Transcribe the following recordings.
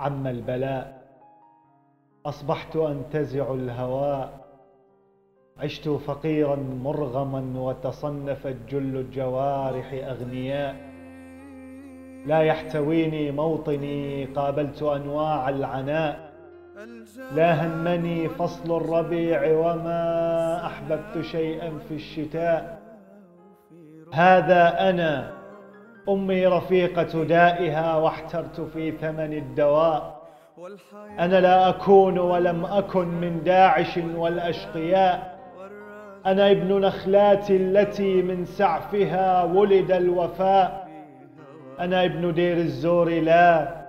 عم البلاء أصبحت أنتزع الهواء عشت فقيرا مرغما وتصنفت جل الجوارح أغنياء. لا يحتويني موطني قابلت أنواع العناء. لا همني فصل الربيع وما أحببت شيئا في الشتاء. هذا أنا أمي رفيقة دائها واحترت في ثمن الدواء. أنا لا أكون ولم أكن من داعش والأشقياء. أنا ابن نخلات التي من سعفها ولد الوفاء. أنا ابن دير الزور لا.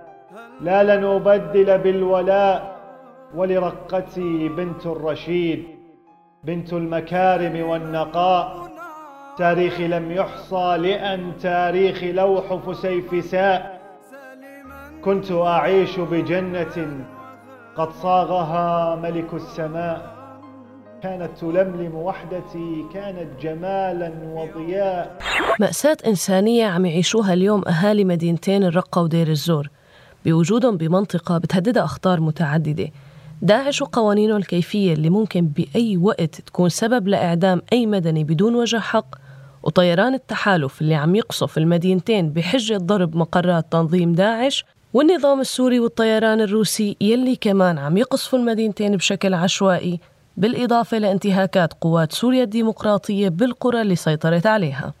لا لن أبدل بالولاء. ولرقتي بنت الرشيد بنت المكارم والنقاء. تاريخي لم يحصى لأن تاريخي لوح فسيفساء كنت أعيش بجنة قد صاغها ملك السماء. كانت تلملم وحدتي كانت جمالا وضياء. مأساة إنسانية عم يعيشوها اليوم أهالي مدينتين الرقة ودير الزور. بوجودهم بمنطقة بتهددها أخطار متعددة. داعش وقوانينه الكيفية اللي ممكن بأي وقت تكون سبب لإعدام أي مدني بدون وجه حق. وطيران التحالف اللي عم يقصف المدينتين بحجة ضرب مقرات تنظيم داعش والنظام السوري والطيران الروسي يلي كمان عم يقصفوا المدينتين بشكل عشوائي بالإضافة لانتهاكات قوات سوريا الديمقراطية بالقرى اللي سيطرت عليها.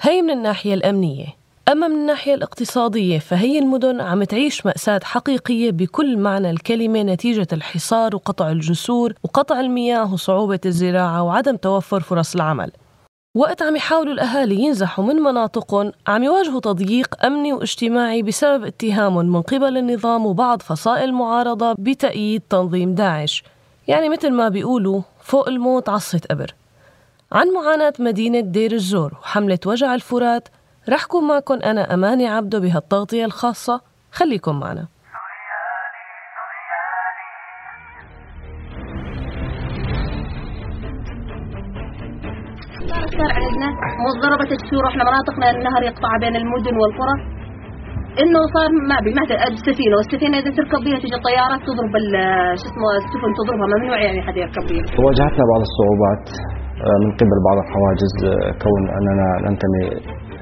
هي من الناحية الأمنية. أما من الناحية الاقتصادية فهي المدن عم تعيش مأساة حقيقية بكل معنى الكلمة نتيجة الحصار وقطع الجسور وقطع المياه وصعوبة الزراعة وعدم توفر فرص العمل. وقت عم يحاولوا الأهالي ينزحوا من مناطقهم عم يواجهوا تضييق أمني واجتماعي بسبب اتهامهم من قبل النظام وبعض فصائل المعارضة بتأييد تنظيم داعش. يعني مثل ما بيقولوا فوق الموت عصة قبر عن معاناة مدينة دير الزور وحملة وجع الفرات رح كون معكم أنا أماني عبدو بهالتغطية الخاصة. خليكم معنا. صار عندنا مضربة الجسور إحنا مناطقنا النهر يقطع بين المدن والقرى إنه صار ما بي ما السفينه والسفينة إذا تركب بها تجي الطيارات تضرب شو اسمه السفن تضربها ممنوع يعني حد يركب بها. واجهتنا بعض الصعوبات آه، من قبل بعض الحواجز آه، كون أننا ننتمي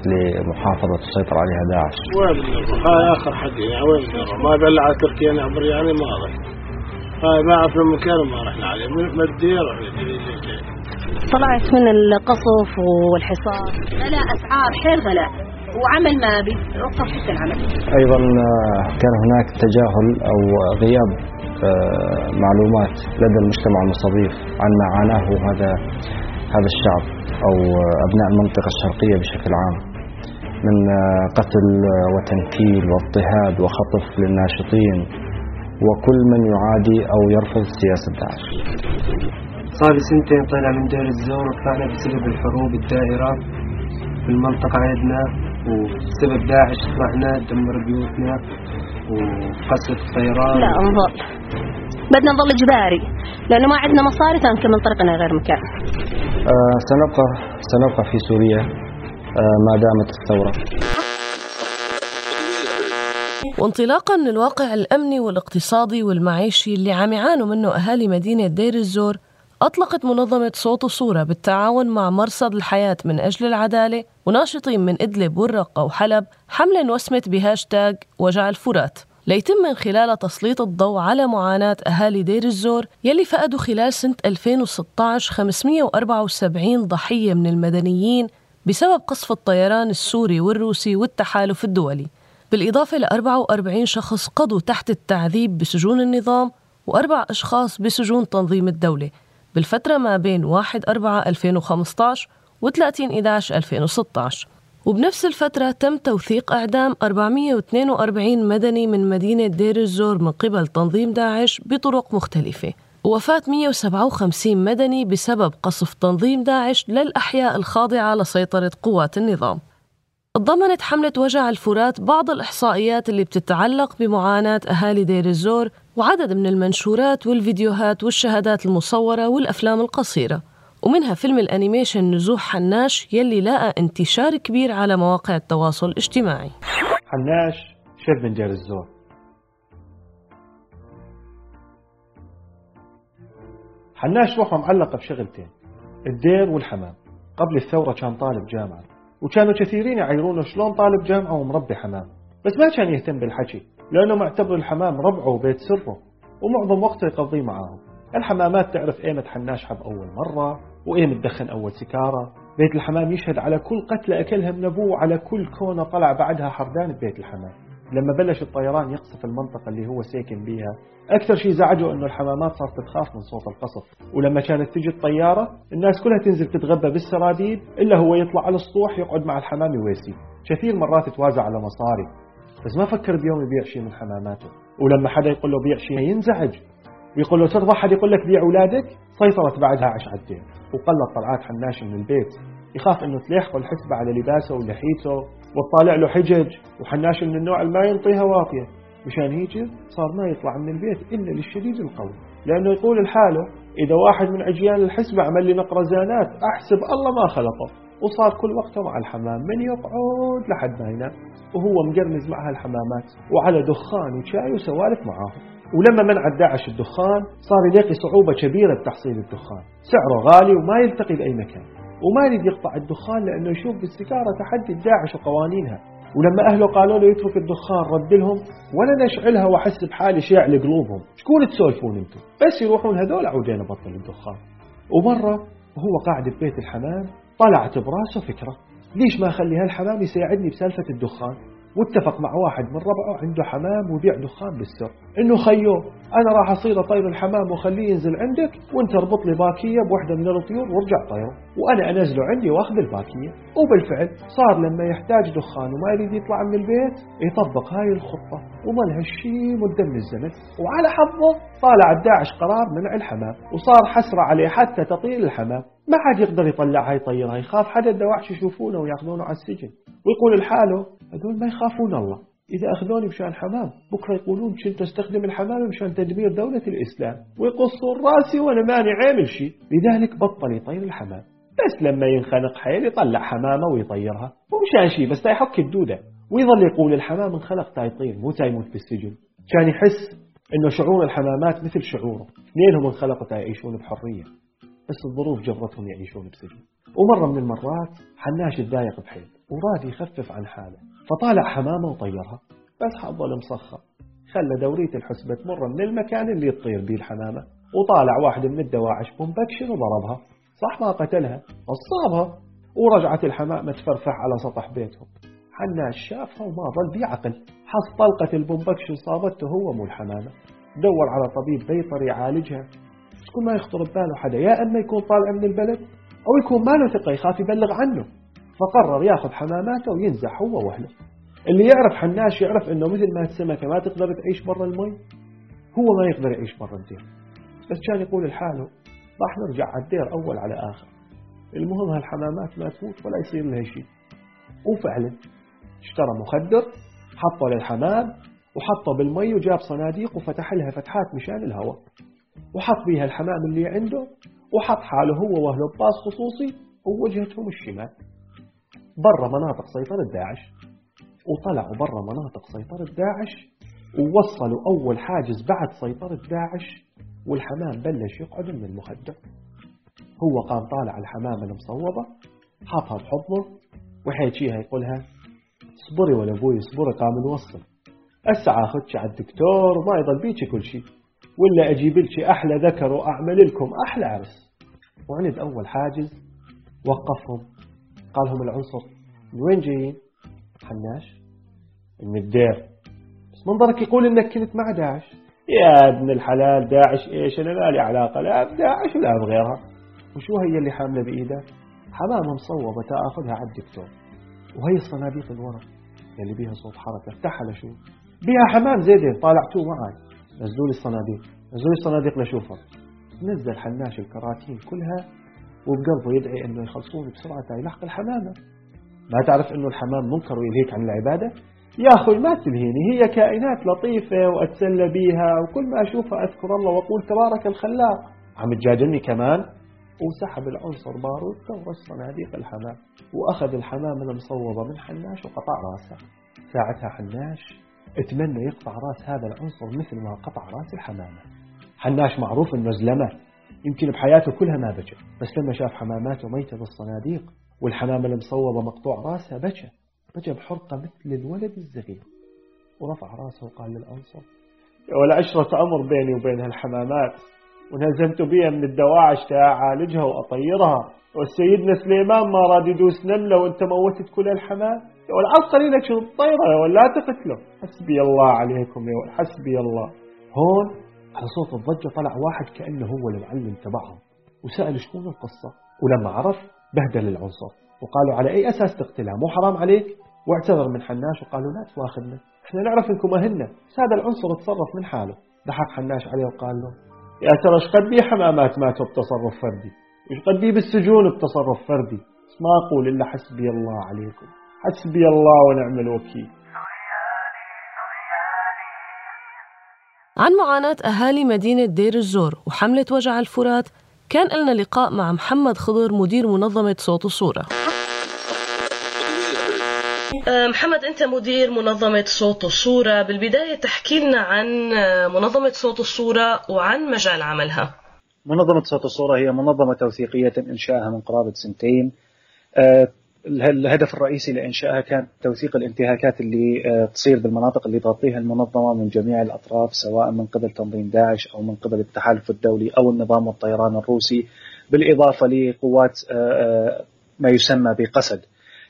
لمحافظة تسيطر عليها داعش. وين هاي آخر حقي يعني وين ما بلع تركيا نعبر يعني ما رحت. هاي ما عرفنا مكان ما رحنا عليه من الدير طلعت من القصف والحصار. غلاء أسعار حيل غلاء وعمل ما بي وقف حتى العمل. أيضا آه، كان هناك تجاهل أو غياب آه، معلومات لدى المجتمع المستضيف عن ما عاناه هذا هذا الشعب أو أبناء المنطقة الشرقية بشكل عام. من آه، قتل وتنكيل واضطهاد وخطف للناشطين وكل من يعادي أو يرفض سياسة داعش. صار لي سنتين طلع من دير الزور وطلعنا بسبب الحروب الدائرة في المنطقة عندنا وبسبب داعش طلعنا دمر بيوتنا وقصف الطيران لا نظل بدنا نظل إجباري لأنه ما عندنا مصاري فنكمل طريقنا غير مكان. آه سنبقى سنبقى في سوريا آه ما دامت الثورة. وانطلاقا من الواقع الأمني والاقتصادي والمعيشي اللي عم يعانوا منه أهالي مدينة دير الزور أطلقت منظمة صوت وصورة بالتعاون مع مرصد الحياة من أجل العدالة وناشطين من إدلب والرقة وحلب حملة وسمت بهاشتاج وجع الفرات. ليتم من خلالها تسليط الضوء على معاناة أهالي دير الزور يلي فقدوا خلال سنة 2016 574 ضحية من المدنيين بسبب قصف الطيران السوري والروسي والتحالف الدولي. بالإضافة ل 44 شخص قضوا تحت التعذيب بسجون النظام وأربع أشخاص بسجون تنظيم الدولة. بالفترة ما بين 1 4 2015 و 30 11 2016 وبنفس الفترة تم توثيق إعدام 442 مدني من مدينة دير الزور من قبل تنظيم داعش بطرق مختلفة. ووفاة 157 مدني بسبب قصف تنظيم داعش للأحياء الخاضعة لسيطرة قوات النظام. تضمنت حملة وجع الفرات بعض الإحصائيات اللي بتتعلق بمعاناة أهالي دير الزور وعدد من المنشورات والفيديوهات والشهادات المصورة والأفلام القصيرة ومنها فيلم ال animation نزوح حناش يلي لاقى انتشار كبير على مواقع التواصل الاجتماعي. حناش شرب من دير الزور. حناش روحه معلقة بشغلتين الدير والحمام. قبل الثورة كان طالب جامعة وكانوا كثيرين يعيرونه شلون طالب جامعة ومربي حمام بس ما كان يهتم بالحكي. لأنه معتبر الحمام ربعه وبيت سره ومعظم وقته يقضيه معاهم. الحمامات تعرف ايمة حناش حب أول مرة وإيمة تدخن أول سكارة بيت الحمام يشهد على كل قتلة أكلها من أبوه على كل كونة طلع بعدها حردان ببيت الحمام. لما بلش الطيران يقصف المنطقة اللي هو ساكن بيها أكثر شيء زعجه أنه الحمامات صارت تخاف من صوت القصف. ولما كانت تجي الطيارة الناس كلها تنزل تتغبى بالسراديب إلا هو يطلع على السطوح يقعد مع الحمام يواسي. كثير مرات توازع على مصاري. بس ما فكر بيوم يبيع شيء من حماماته. ولما حدا يقول له بيع شيء ينزعج. ويقول له ترضى حد يقول لك بيع أولادك؟ سيطرت بعدها عش عدين وقلت طلعات حناش من البيت. يخاف إنه تليحقه الحسبة على لباسه ولحيته. وتطالع له حجج. وحناش من النوع اللي ما ينطيها واطية. مشان هيك صار ما يطلع من البيت إلا للشديد القوي. لأنه يقول لحاله إذا واحد من عجيان الحسبة عمل لي نقرزانات أحسب الله ما خلقه. وصار كل وقته مع الحمام. من يقعد لحد ما ينام وهو مقرمز مع هالحمامات وعلى دخان وشاي وسوالف معاهم. ولما منع داعش الدخان صار يلاقي صعوبة كبيرة بتحصيل الدخان. سعره غالي وما يلتقي بأي مكان. وما يريد يقطع الدخان لأنه يشوف بالسكارة تحدي داعش وقوانينها. ولما أهله قالوا له يترك الدخان رد لهم ولا نشعلها وأحس بحالي شيع قلوبهم شكون تسولفون أنتم؟ بس يروحون هذول عودين أبطل الدخان. ومرة وهو قاعد ببيت الحمام طلعت براسه فكرة ليش ما أخلي هالحمام يساعدني بسالفة الدخان؟ واتفق مع واحد من ربعه عنده حمام ويبيع دخان بالسر. إنه خيو أنا راح أصير اطير الحمام واخليه ينزل عندك وأنت اربط لي باكية بوحدة من الطيور وارجع طيرة. وأنا أنزله عندي وأخذ الباكية. وبالفعل صار لما يحتاج دخان وما يريد يطلع من البيت يطبق هاي الخطة. وظل هالشي مدة من الزمن. وعلى حظه طالع الداعش قرار منع الحمام وصار حسرة عليه حتى تطير الحمام. ما عاد يقدر يطلعها يطيرها يخاف حدا الدواعش يشوفونه ويأخذونه على السجن. ويقول لحاله هذول ما يخافون الله. إذا أخذوني مشان حمام بكرة يقولون كنت أستخدم الحمام مشان تدمير دولة الإسلام. ويقصون راسي وأنا ماني عامل شيء لذلك بطل يطير الحمام. بس لما ينخنق حيل يطلع حمامة ويطيرها. ومشان شيء بس يحك الدودة ويظل يقول الحمام انخلق تا يطير مو تا يموت بالسجن كان يحس إنه شعور الحمامات مثل شعوره. اثنينهم انخلقوا تا يعيشون بحرية. بس الظروف جبرتهم يعيشون بسجن. ومرة من المرات حناش تضايق بحيل. وراد يخفف عن حاله. فطالع حمامة وطيرها. بس حظه المسخر خلى دورية الحسبة تمر من المكان اللي تطير بيه الحمامة. وطالع واحد من الدواعش pump action وضربها. صح ما قتلها. أصابها. ورجعت الحمامة تفرفح على سطح بيتهم. حناش شافها وما ظل بعقله. حس طلقة ال pump action صابته هو مو الحمامة. دور على طبيب بيطري يعالجها. تكون ما يخطر بباله حدا يا أما يكون طالع من البلد أو يكون ما له ثقة يخاف يبلغ عنه. فقرر ياخذ حماماته وينزح هو وأهله. اللي يعرف حناش يعرف إنه مثل ما السمكة ما تقدر تعيش برا المي. هو ما يقدر يعيش برا الدير. بس كان يقول لحاله راح نرجع على الدير أول على آخر. المهم هالحمامات ما تموت ولا يصير لها شيء. وفعلا اشترى مخدر حطه للحمام وحطه بالمي وجاب صناديق وفتح لها فتحات مشان الهواء. وحط بيها الحمام اللي عنده وحط حاله هو واهله بباص خصوصي ووجهتهم الشمال. برا مناطق سيطرة داعش وطلعوا برا مناطق سيطرة داعش ووصلوا أول حاجز بعد سيطرة داعش والحمام بلش يقعد من المخدر. هو قام طالع الحمامة المصوبة حاطها بحضنه وحيجيها يقولها اصبري ولا أبوي اصبري قام نوصل أسعى اخدش على الدكتور وما يضل بيك كل شيء. ولا أجيب لك أحلى ذكر وأعمل لكم أحلى عرس. وعند أول حاجز وقفهم. قال لهم العنصر. من وين جايين؟ حناش. من الدير. بس منظرك يقول إنك كنت مع داعش. يا ابن الحلال داعش إيش؟ أنا ما لي علاقة لا بداعش ولا بغيرها. وشو هي اللي حاملة بايدها حمامة مصوبة تأخذها على الدكتور. وهي الصناديق الورق اللي بيها صوت حركة افتحها لشوف بيها حمام زيدين طالعتوه معي نزلوا لي الصناديق نزلوا لي الصناديق لشوفها. نزل حناش الكراتين كلها وبقلبه يدعي إنه يخلصون بسرعة يلحق الحمامة. ما تعرف إنه الحمام منكر ويلهيك عن العبادة؟ يا أخوي ما تلهيني هي كائنات لطيفة وأتسلى بيها وكل ما أشوفها أذكر الله وأقول تبارك الخلاق. عم تجادلني كمان؟ وسحب العنصر بارود ورش صناديق الحمام. وأخذ الحمام المصوبة من حناش وقطع رأسه. ساعتها حناش اتمنى يقطع رأس هذا العنصر مثل ما قطع رأس الحمامة. حناش معروف إنه زلمة. يمكن بحياته كلها ما بكى. بس لما شاف حماماته ميتة بالصناديق والحمامة المصوبة مقطوع راسها بكى. بكى بحرقة مثل الولد الصغير ورفع رأسه وقال للأنصر ولا عشرة أمر بيني وبين هالحمامات. ونزلت بيها من الدواعش أعالجها وأطيرها. والسيدنا سليمان ما راد يدوس نملة وانت موتت كل الحمام. يا عطري لك الطيرة؟ يا ولا لا تقتله حسبي الله عليكم يا ولا حسبي الله. هون على صوت الضجة طلع واحد كأنه هو المعلم تبعهم. وسأل شنو القصة؟ ولما عرف بهدل العنصر. وقالوا على أي أساس تقتلها؟ مو حرام عليك؟ واعتذر من حناش وقالوا لا تواخذنا. إحنا نعرف إنكم أهلنا. هذا العنصر تصرف من حاله. ضحك حناش عليه وقال له يا ترى إيش قد بي حمامات ماتوا بتصرف فردي. إيش قد بي بالسجون بتصرف فردي. بس ما أقول إلا حسبي الله عليكم. حسبي الله ونعم الوكيل. عن معاناة أهالي مدينة دير الزور وحملة وجع الفرات كان لنا لقاء مع محمد خضر مدير منظمة صوت وصورة محمد أنت مدير منظمة صوت وصورة بالبداية تحكي لنا عن أه، منظمة صوت وصورة وعن مجال عملها. منظمة صوت وصورة هي منظمة توثيقية تم إنشائها من قرابة سنتين. أه، الهدف الرئيسي لإنشائها كان توثيق الانتهاكات اللي تصير بالمناطق اللي تغطيها المنظمة من جميع الأطراف سواء من قبل تنظيم داعش أو من قبل التحالف الدولي أو النظام الطيران الروسي. بالإضافة لقوات ما يسمى بقسد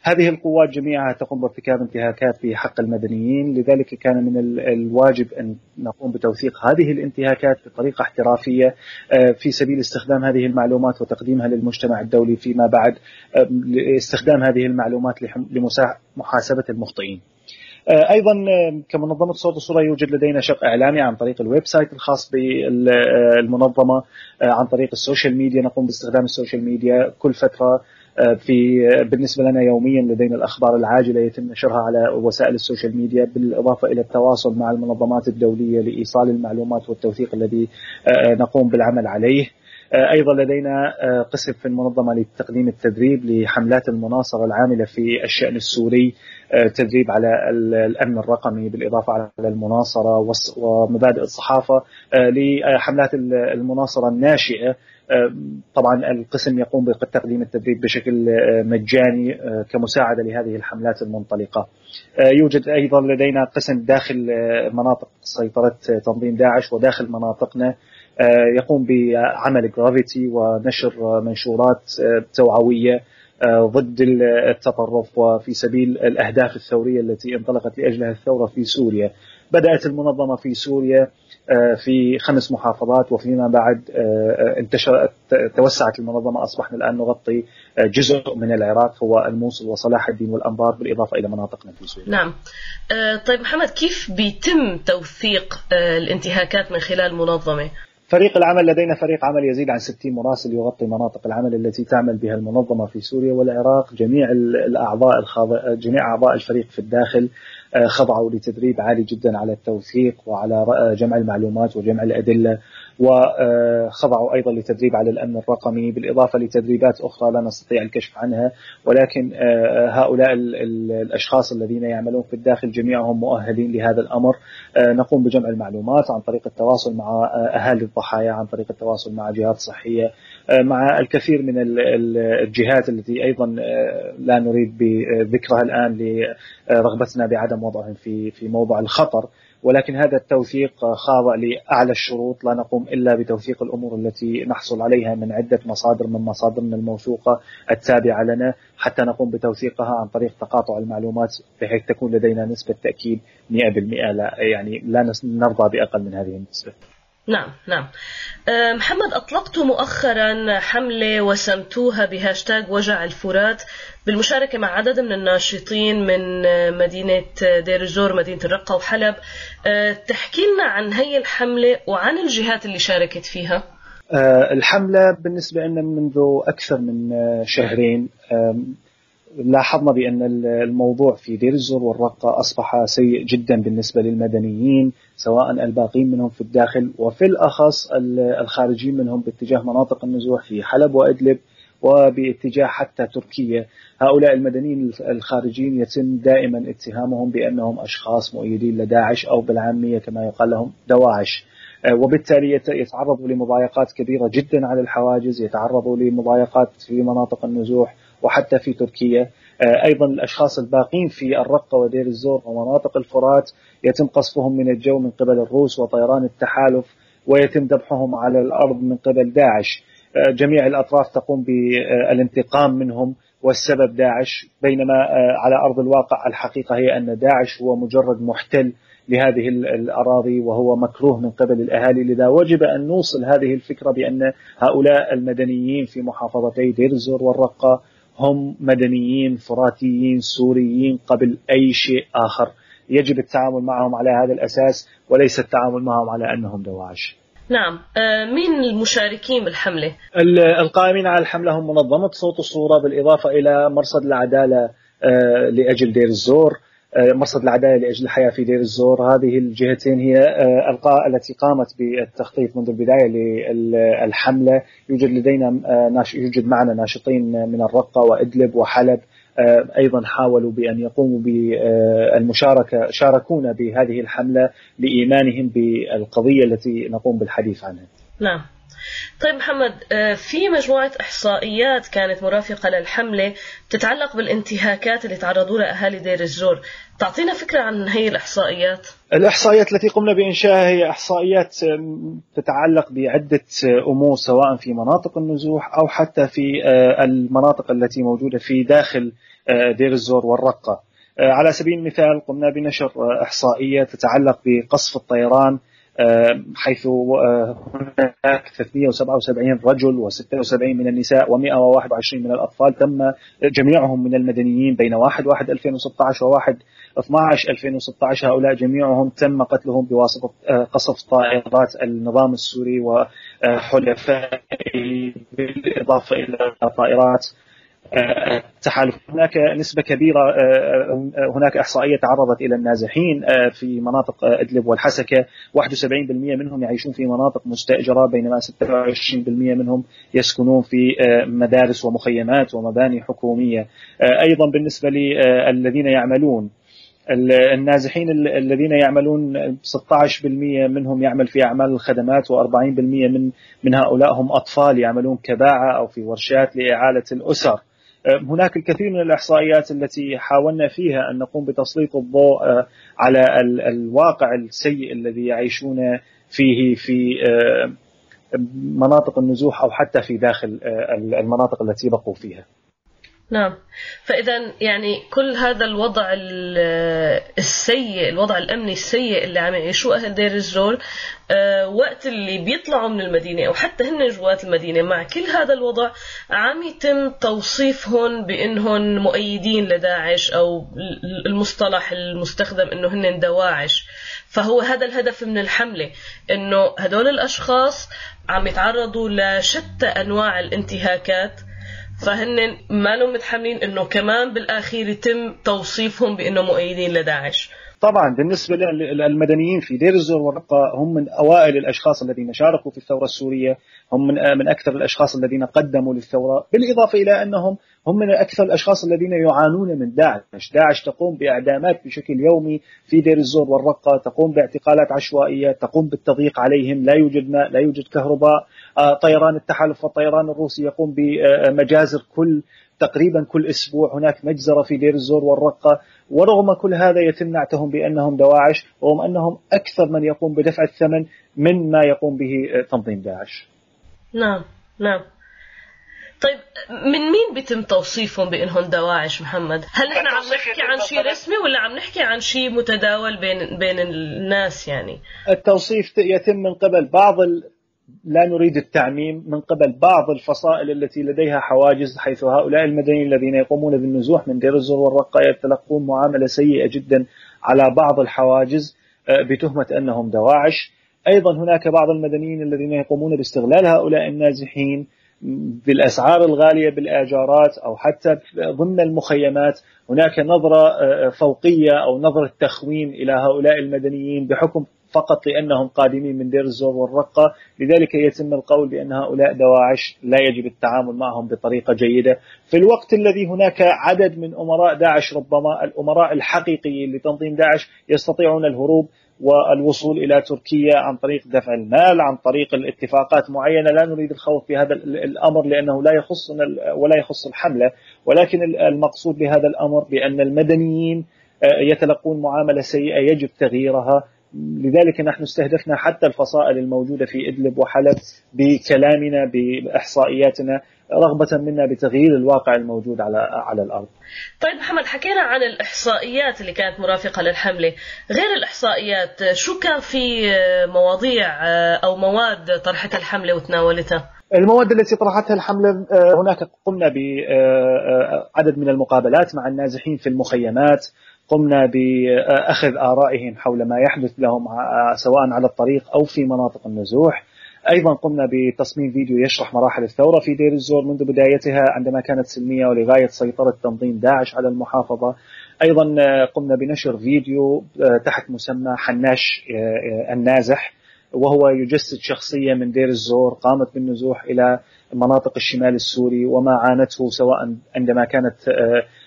هذه القوات جميعها تقوم بارتكاب انتهاكات في حق المدنيين لذلك كان من الواجب أن نقوم بتوثيق هذه الانتهاكات بطريقة احترافية آه، في سبيل استخدام هذه المعلومات وتقديمها للمجتمع الدولي فيما بعد آه، استخدام هذه المعلومات لمحاسبة المخطئين. آه، أيضا كمنظمه صوت وصوره يوجد لدينا شق إعلامي عن طريق ال website الخاص بالمنظمه عن طريق ال social media. نقوم باستخدام ال social media كل فترة في بالنسبة لنا يوميا لدينا الأخبار العاجلة يتم نشرها على وسائل ال social media بالإضافة إلى التواصل مع المنظمات الدولية لإيصال المعلومات والتوثيق الذي آه، نقوم بالعمل عليه. آه، أيضا لدينا قسم في المنظمة لتقديم التدريب لحملات المناصرة العاملة في الشأن السوري تدريب على الأمن الرقمي بالإضافة على المناصرة ومبادئ الصحافة لحملات المناصرة الناشئة. طبعا القسم يقوم بتقديم التدريب بشكل آه، مجاني آه، كمساعدة لهذه الحملات المنطلقة. آه، يوجد أيضا لدينا قسم داخل مناطق سيطرة تنظيم داعش وداخل مناطقنا يقوم بعمل جرافيتي ونشر منشورات توعوية ضد التطرف وفي سبيل الأهداف الثورية التي انطلقت لأجلها الثورة في سوريا. بدأت المنظمة في سوريا آه، في خمس محافظات وفيما بعد آه، آه، انتشرت توسعت المنظمة أصبحنا الآن نغطي جزء من العراق هو الموصل وصلاح الدين والأنبار بالإضافة إلى مناطقنا في سوريا. نعم. طيب محمد كيف بيتم توثيق الانتهاكات من خلال المنظمة؟ فريق العمل لدينا فريق عمل يزيد عن 60 مراسل يغطي مناطق العمل التي تعمل بها المنظمة في سوريا والعراق جميع الأعضاء جميع أعضاء الفريق في الداخل. خضعوا لتدريب عالي جدا على التوثيق وعلى جمع المعلومات وجمع الأدلة وخضعوا أيضا لتدريب على الأمن الرقمي بالإضافة لتدريبات أخرى لا نستطيع الكشف عنها ولكن آه، هؤلاء الأشخاص الذين يعملون في الداخل جميعهم مؤهلين لهذا الأمر. آه، نقوم بجمع المعلومات عن طريق التواصل مع أهالي الضحايا عن طريق التواصل مع جهات صحية مع الكثير من الجهات التي أيضا لا نريد بذكرها الآن لرغبتنا بعدم وضعهم في في موضع الخطر. ولكن هذا التوثيق خاضع لأعلى الشروط. لا نقوم إلا بتوثيق الأمور التي نحصل عليها من عدة مصادر من مصادرنا الموثوقة التابعة لنا حتى نقوم بتوثيقها عن طريق تقاطع المعلومات بحيث تكون لدينا نسبة تأكيد 100% لا يعني لا نرضى بأقل من هذه النسبة. نعم نعم. أه، محمد أطلقت مؤخرا حملة وسمتوها بهاشتاج وجع الفرات بالمشاركة مع عدد من الناشطين من مدينة دير الزور مدينة الرقة وحلب. أه، تحكي لنا عن هي الحملة وعن الجهات اللي شاركت فيها؟ أه، الحملة بالنسبة لنا منذ أكثر من شهرين لاحظنا بأن الموضوع في دير الزور والرقة أصبح سيء جدا بالنسبة للمدنيين سواء الباقين منهم في الداخل وفي الأخص الخارجين منهم باتجاه مناطق النزوح في حلب وإدلب وباتجاه حتى تركيا. هؤلاء المدنيين الخارجين يتم دائما اتهامهم بأنهم أشخاص مؤيدين لداعش أو بالعامية كما يقال لهم دواعش. وبالتالي يتعرضوا لمضايقات كبيرة جدا على الحواجز يتعرضوا لمضايقات في مناطق النزوح. وحتى في تركيا. أيضا الأشخاص الباقين في الرقة ودير الزور ومناطق الفرات يتم قصفهم من الجو من قبل الروس وطيران التحالف ويتم ذبحهم على الأرض من قبل داعش. جميع الأطراف تقوم بالانتقام منهم والسبب داعش بينما على أرض الواقع الحقيقة هي أن داعش هو مجرد محتل لهذه الأراضي وهو مكروه من قبل الأهالي. لذا وجب أن نوصل هذه الفكرة بأن هؤلاء المدنيين في محافظتي دير الزور والرقة هم مدنيين فراتيين سوريين قبل أي شيء آخر. يجب التعامل معهم على هذا الأساس وليس التعامل معهم على أنهم دواعش. نعم. آه، مين المشاركين بالحملة؟ القائمين على الحملة هم منظمة صوت الصورة بالإضافة إلى مرصد العدالة آه، لأجل دير الزور. مرصد العدالة لأجل الحياة في دير الزور هذه الجهتين هي آه، التي قامت بالتخطيط منذ البداية للحملة يوجد لدينا آه، يوجد معنا ناشطين من الرقة وإدلب وحلب أيضا حاولوا بأن يقوموا بالمشاركه شاركونا بهذه الحملة لإيمانهم بالقضية التي نقوم بالحديث عنها. نعم. طيب محمد آه، في مجموعة إحصائيات كانت مرافقة للحملة تتعلق بالانتهاكات اللي تعرضوا لها أهالي دير الزور تعطينا فكرة عن هي الإحصائيات. الإحصائيات التي قمنا بإنشائها هي إحصائيات تتعلق بعدة أمور سواء في مناطق النزوح أو حتى في آه، المناطق التي موجودة في داخل آه، دير الزور والرقة. على سبيل المثال قمنا بنشر إحصائية تتعلق بقصف الطيران حيث آه، هناك 377 رجل و76 من النساء و121 من الأطفال تم جميعهم من المدنيين بين 1 1 2016 و 1 12 2016 هؤلاء جميعهم تم قتلهم بواسطة آه، قصف طائرات النظام السوري وحلفائه بالإضافة إلى طائرات التحالف هناك نسبة كبيرة آه، آه، هناك إحصائية تعرضت إلى النازحين آه، في مناطق إدلب والحسكة. 71% منهم يعيشون في مناطق مستأجرة بينما 26% منهم يسكنون في مدارس ومخيمات ومباني حكومية. أيضا بالنسبة للذين يعملون. النازحين الذين يعملون 16% منهم يعمل في أعمال الخدمات و40% من من هؤلاء هم أطفال يعملون كباعة أو في ورشات لإعالة الأسر. هناك الكثير من الإحصائيات التي حاولنا فيها أن نقوم بتسليط الضوء آه، على الواقع السيء الذي يعيشون فيه في آه، مناطق النزوح أو حتى في داخل آه، المناطق التي بقوا فيها. نعم. فإذا يعني كل هذا الوضع السيء الوضع الأمني السيء اللي عم يعيشوه أهل دير الزور آه، وقت اللي بيطلعوا من المدينة أو حتى هن جوات المدينة مع كل هذا الوضع عم يتم توصيفهم بأنهم مؤيدين لداعش أو المصطلح المستخدم أنه هن دواعش. فهو هذا الهدف من الحملة أنه هدول الأشخاص عم يتعرضوا لشتى أنواع الانتهاكات فهن ما لهم متحملين إنه كمان بالآخير يتم توصيفهم بإنه مؤيدين لداعش. طبعا بالنسبة للمدنيين في دير الزور والرقة هم من أوائل الأشخاص الذين شاركوا في الثورة السورية هم من, من أكثر الأشخاص الذين قدموا للثورة بالإضافة إلى أنهم هم من أكثر الأشخاص الذين يعانون من داعش داعش تقوم بإعدامات بشكل يومي في دير الزور والرقة تقوم باعتقالات عشوائية تقوم بالتضييق عليهم لا يوجد ماء لا يوجد كهرباء آه، طيران التحالف والطيران الروسي يقوم بمجازر كل تقريبا كل أسبوع هناك مجزرة في دير الزور والرقة ورغم كل هذا يتم نعتهم بأنهم دواعش رغم أنهم أكثر من يقوم بدفع الثمن من ما يقوم به تنظيم داعش. نعم نعم. طيب من مين بيتم توصيفهم بإنهم دواعش محمد؟ هل نحن عم نحكي عن شيء رسمي ولا عم نحكي عن شيء متداول بين بين الناس يعني؟ التوصيف يتم من قبل بعض لا نريد التعميم من قبل بعض الفصائل التي لديها حواجز حيث هؤلاء المدنيين الذين يقومون بالنزوح من دير الزور والرقة يتلقون معاملة سيئة جدا على بعض الحواجز آه، بتهمة أنهم دواعش أيضا هناك بعض المدنيين الذين يقومون باستغلال هؤلاء النازحين بالأسعار الغالية بالآجارات أو حتى ضمن المخيمات هناك نظرة آه، فوقية أو نظرة تخوين إلى هؤلاء المدنيين بحكم فقط لأنهم قادمين من دير الزور والرقة. لذلك يتم القول بأن هؤلاء دواعش لا يجب التعامل معهم بطريقة جيدة. في الوقت الذي هناك عدد من أمراء داعش ربما الأمراء الحقيقيين لتنظيم داعش يستطيعون الهروب والوصول إلى تركيا عن طريق دفع المال عن طريق الاتفاقات معينة. لا نريد الخوض في هذا الأمر لأنه لا يخصنا ولا يخص الحملة. ولكن المقصود بهذا الأمر بأن المدنيين آه، يتلقون معاملة سيئة يجب تغييرها. لذلك نحن استهدفنا حتى الفصائل الموجودة في إدلب وحلب بكلامنا بإحصائياتنا رغبة منا بتغيير الواقع الموجود على على الأرض طيب محمد حكينا عن الإحصائيات اللي كانت مرافقة للحملة غير الإحصائيات شو كان في مواضيع أو مواد طرحتها الحملة وتناولتها؟ المواد التي طرحتها الحملة آه، هناك قمنا بعدد من المقابلات مع النازحين في المخيمات قمنا بأخذ آرائهم حول ما يحدث لهم سواء على الطريق أو في مناطق النزوح. أيضا قمنا بتصميم فيديو يشرح مراحل الثورة في دير الزور منذ بدايتها عندما كانت سلمية ولغاية سيطرة تنظيم داعش على المحافظة. أيضا آه، قمنا بنشر فيديو تحت مسمى حناش النازح وهو يجسد شخصية من دير الزور قامت بالنزوح إلى مناطق الشمال السوري وما عانته سواء عندما كانت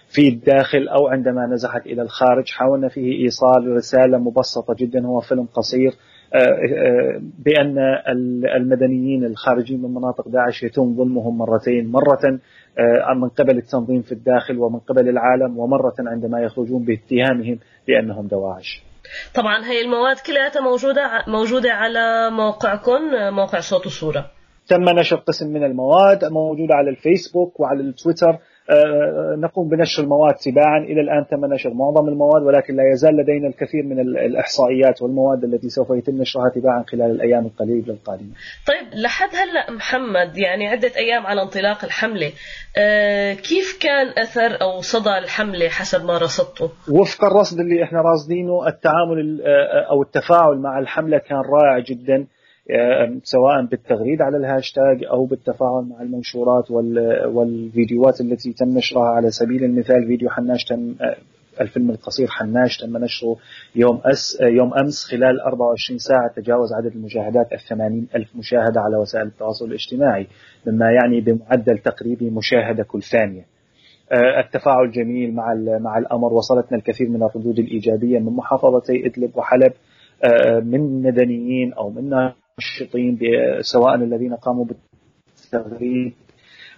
في الداخل أو عندما نزحت إلى الخارج. حاولنا فيه إيصال رسالة مبسطة جدا هو فيلم قصير بأن المدنيين الخارجين من مناطق داعش يتم ظلمهم مرتين. مرة آه، من قبل التنظيم في الداخل ومن قبل العالم ومرة عندما يخرجون باتهامهم بأنهم دواعش. طبعا هي المواد كلها موجودة موجودة على موقعكم موقع صوت وصورة. تم نشر قسم من المواد موجودة على الفيسبوك وعلى التويتر. آه، نقوم بنشر المواد تباعا. إلى الآن تم نشر معظم المواد ولكن لا يزال لدينا الكثير من الإحصائيات والمواد التي سوف يتم نشرها تباعا خلال الأيام القليلة القادمة. طيب لحد هلأ محمد يعني عدة أيام على انطلاق الحملة آه، كيف كان أثر أو صدى الحملة حسب ما رصدته؟ وفق الرصد اللي إحنا راصدينه التعامل آه، أو التفاعل مع الحملة كان رائع جدا. سواء بالتغريد على الهاشتاج أو بالتفاعل مع المنشورات والفيديوهات التي تم نشرها. على سبيل المثال فيديو حناش تم آه، الفيلم القصير حناش تم نشره يوم أس آه، يوم أمس خلال 24 ساعة. تجاوز عدد المشاهدات ال 80 ألف مشاهدة على وسائل التواصل الاجتماعي مما يعني بمعدل تقريبي مشاهدة كل ثانية. آه، التفاعل جميل مع مع الأمر. وصلتنا الكثير من الردود الإيجابية من محافظتي إدلب وحلب من مدنيين أو من المنشطين سواء الذين قاموا بالتغريد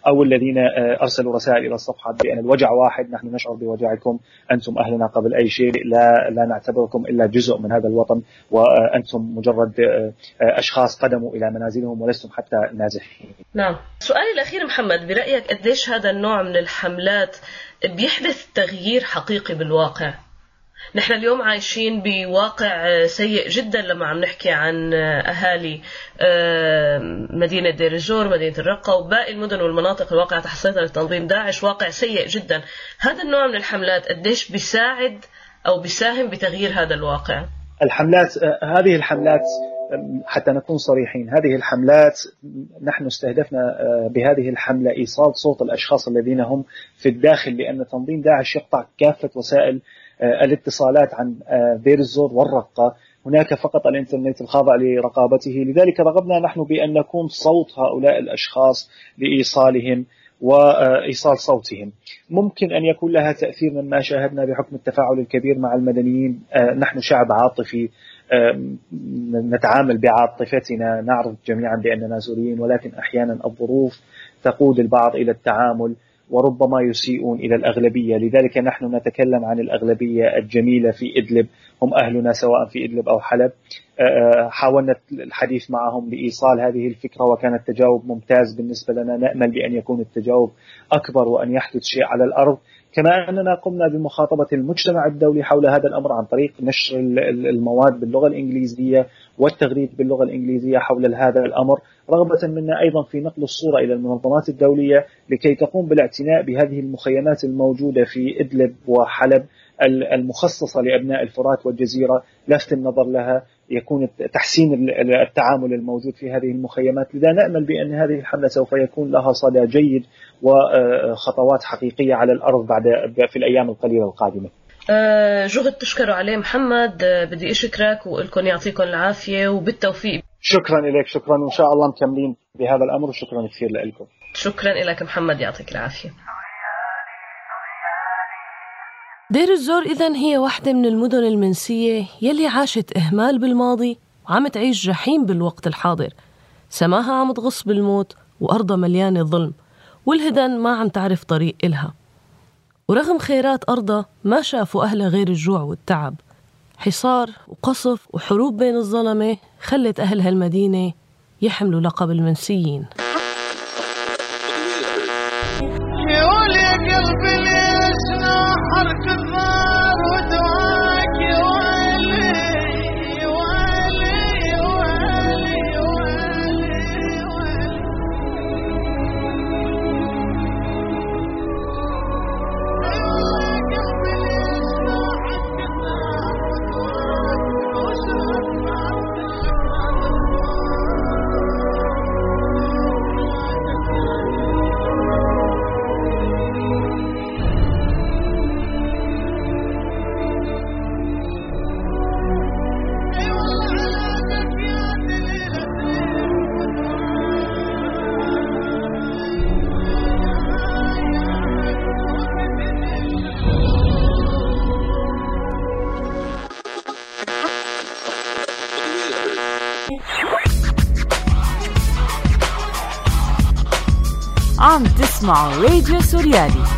أو الذين آه، أرسلوا رسائل إلى الصفحة بأن الوجع واحد نحن نشعر بوجعكم أنتم أهلنا قبل أي شيء لا لا نعتبركم إلا جزء من هذا الوطن وأنتم مجرد آه، آه، أشخاص قدموا إلى منازلهم ولستم حتى نازحين. نعم، سؤالي الأخير محمد برأيك قديش هذا النوع من الحملات بيحدث تغيير حقيقي بالواقع؟ نحن اليوم عايشين بواقع سيء جدا لما عم نحكي عن أهالي آه، مدينة دير الزور مدينة الرقة وباقي المدن والمناطق الواقعة تحت سيطرة تنظيم داعش واقع سيء جدا. هذا النوع من الحملات قديش بيساعد أو بيساهم بتغيير هذا الواقع؟ الحملات آه، هذه الحملات حتى نكون صريحين هذه الحملات نحن استهدفنا آه، بهذه الحملة إيصال صوت الأشخاص الذين هم في الداخل لأن تنظيم داعش يقطع كافة وسائل آه، الاتصالات عن آه، دير الزور والرقة. هناك فقط الإنترنت الخاضع لرقابته. لذلك رغبنا نحن بأن نكون صوت هؤلاء الأشخاص لإيصالهم وإيصال صوتهم. ممكن أن يكون لها تأثير مما شاهدنا بحكم التفاعل الكبير مع المدنيين. آه، نحن شعب عاطفي. نتعامل بعاطفتنا. نعرف جميعا بأننا سوريين ولكن أحيانا الظروف تقود البعض إلى التعامل. وربما يسيئون إلى الأغلبية. لذلك نحن نتكلم عن الأغلبية الجميلة في إدلب. هم أهلنا سواء في إدلب أو حلب. حاولنا الحديث معهم لإيصال هذه الفكرة وكان التجاوب ممتاز بالنسبة لنا. نأمل بأن يكون التجاوب أكبر وأن يحدث شيء على الأرض. كما أننا قمنا بمخاطبة المجتمع الدولي حول هذا الأمر عن طريق نشر المواد باللغة الإنجليزية والتغريد باللغة الإنجليزية حول هذا الأمر رغبة منا أيضا في نقل الصورة إلى المنظمات الدولية لكي تقوم بالاعتناء بهذه المخيمات الموجودة في إدلب وحلب المخصصة لأبناء الفرات والجزيرة. لفت النظر لها يكون تحسين التعامل الموجود في هذه المخيمات لذا نأمل بأن هذه الحملة سوف يكون لها صدى جيد وخطوات حقيقية على الأرض بعد في الأيام القليلة القادمة. أه جهد تشكره عليه محمد. أه بدي أشكرك والكم يعطيكم العافية وبالتوفيق. شكرا لك شكرا وإن شاء الله مكملين بهذا الأمر وشكرا كثير لكم. شكرا لك محمد يعطيك العافية. دير الزور إذا هي واحدة من المدن المنسية يلي عاشت إهمال بالماضي وعم تعيش جحيم بالوقت الحاضر. سماها عم تغص بالموت وأرضها مليانة ظلم والهدن ما عم تعرف طريق إلها. ورغم خيرات أرضها ما شافوا أهلها غير الجوع والتعب. حصار وقصف وحروب بين الظلمة خلت أهل هالمدينة يحملوا لقب المنسيين. Small Radio Suriani.